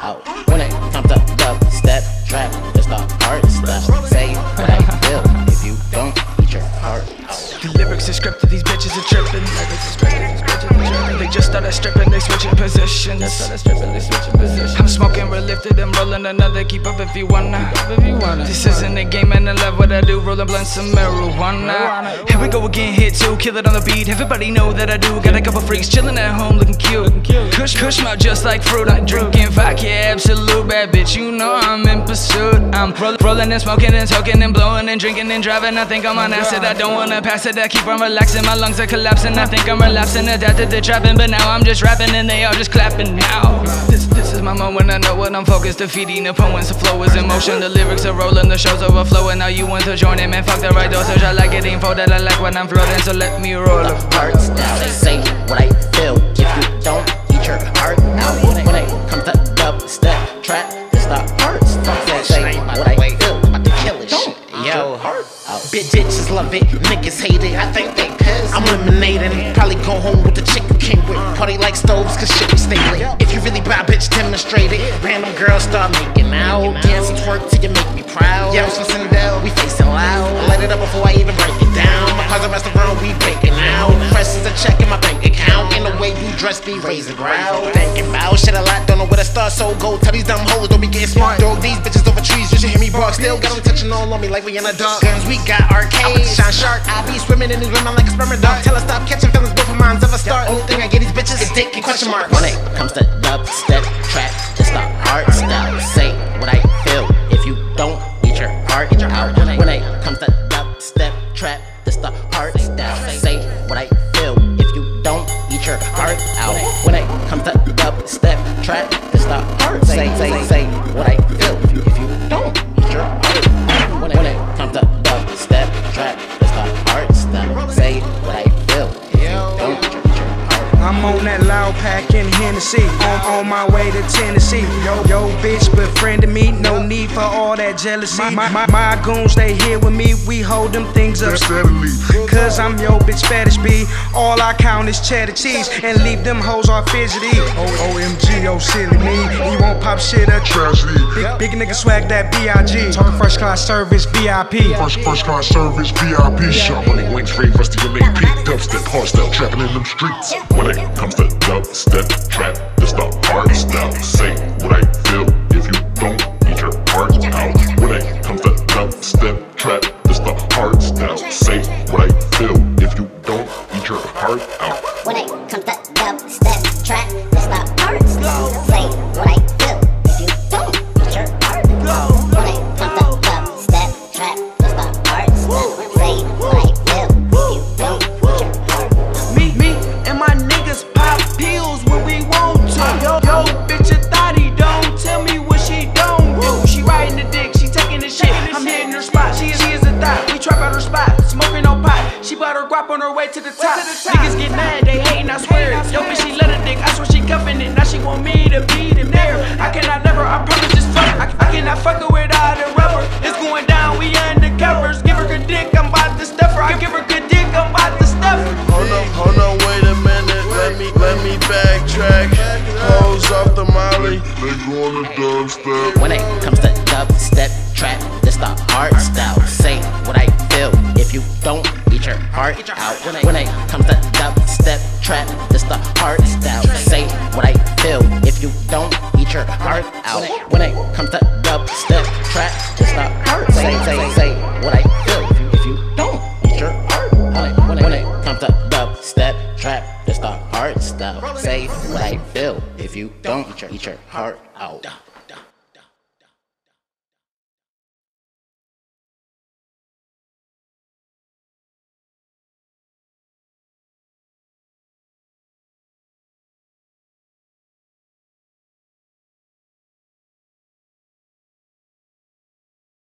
out. When it comes to dub step trap, this the hard style. Say what I feel. If you don't, eat your heart out. The lyrics are scripted, these bitches are tripping. Started stripping, they switching positions. Just started stripping, they switching positions. I'm smoking, we're lifted, I'm rolling another. Keep up if you wanna. If you wanna. This isn't a game, and I love what I do. Rolling blunts, some marijuana. Here we go again, hit two, kill it on the beat. Everybody know that I do. Got a couple freaks chilling at home, looking cute. Kush, kush mouth just like fruit. I'm drinking vodka, absolute bad bitch. You know I'm in pursuit. I'm roll- rolling and smoking and talking and blowing and drinking and driving. I think I'm on acid. I don't wanna pass it. I keep on relaxing. My lungs are collapsing. I think I'm relapsing. Adapted to trapping, but now I'm just rapping and they all just clapping now. This this is my moment. I know what I'm focused. Defeating opponents. The flow is in motion. The lyrics are rolling. The show's overflowing. Now you want to join in, man. Fuck the right dosage. I like it info that I like when I'm floating. So let me roll the up. hard style. They say what I feel. If you don't, eat your heart out. When it, when it comes to dub step trap, it's the hard style. They say what I feel. I'm About to kill it. Don't eat your heart out. Bitch, bitches love it, niggas hate it. I think they piss. I'm eliminating. Probably go home with the chick who came with. Party like stoves, cause shit we stay. If you really bad, bitch, demonstrate it. Random girls start making out. Dance and twerk till you make me proud. Yeah, from Sindel, we facing loud. Light it up before I even break it down. My the restaurant, we breaking out. Presses a check in my bank account. In the way you dress, be raising brow. Thinking about shit a lot, don't know where to start. So go tell these dumb hoes, don't be getting smart. Throw these bitches over trees, you hear me bark. Still got them touching all on me like we in a dark. Guns, we got arcades. Shine shark, I be swimming in these women like a sperm dog. Tell her stop catching feelings, both of mine's ever start. Only thing I get these bitches and question marks. When it comes to dub step trap, it's the hard style. Say what I feel. If you don't, eat your heart out. When it comes to dub step trap, it's the hard style. Say what I feel. If you don't, eat your heart out. When it comes to dub step trap, it's the hard. Say say say that loud pack in Hennessy, on, on my way to Tennessee. Yo, yo, bitch, befriending me, no need for all that jealousy. My, my, my goons, they here with me, we hold them things up steadily. Cause I'm your bitch fetish B. All I count is cheddar cheese, and leave them hoes all fidgety. O- OMG, oh silly me, you won't pop shit at tragedy. Big, big nigga swag that B.I.G. Talking first class service VIP. First, first class service, VIP shop. Money wings, rave, rest of your name, peak, dubstep, hardstyle, trapping in them streets. When it comes to dubstep, trap, this the hard style. Say what I feel, Bought her guap on her way to the top. Niggas get mad, they hating, I swear. Yo, bitch, she let a dick, I swear she cuffing it. Now she want me to be them there. I cannot never, I promise, just fuck. I, I cannot fuck her without a rubber. When it comes to dub step trap, this the hard style. Say what I feel. If you don't, eat your heart out. When it comes to dub step trap, this the hard. Say say say what I feel. If you if you don't, eat your heart out. When it, when it comes to dub step trap, this the hard style. Say what I feel. If you don't, eat your eat your heart out.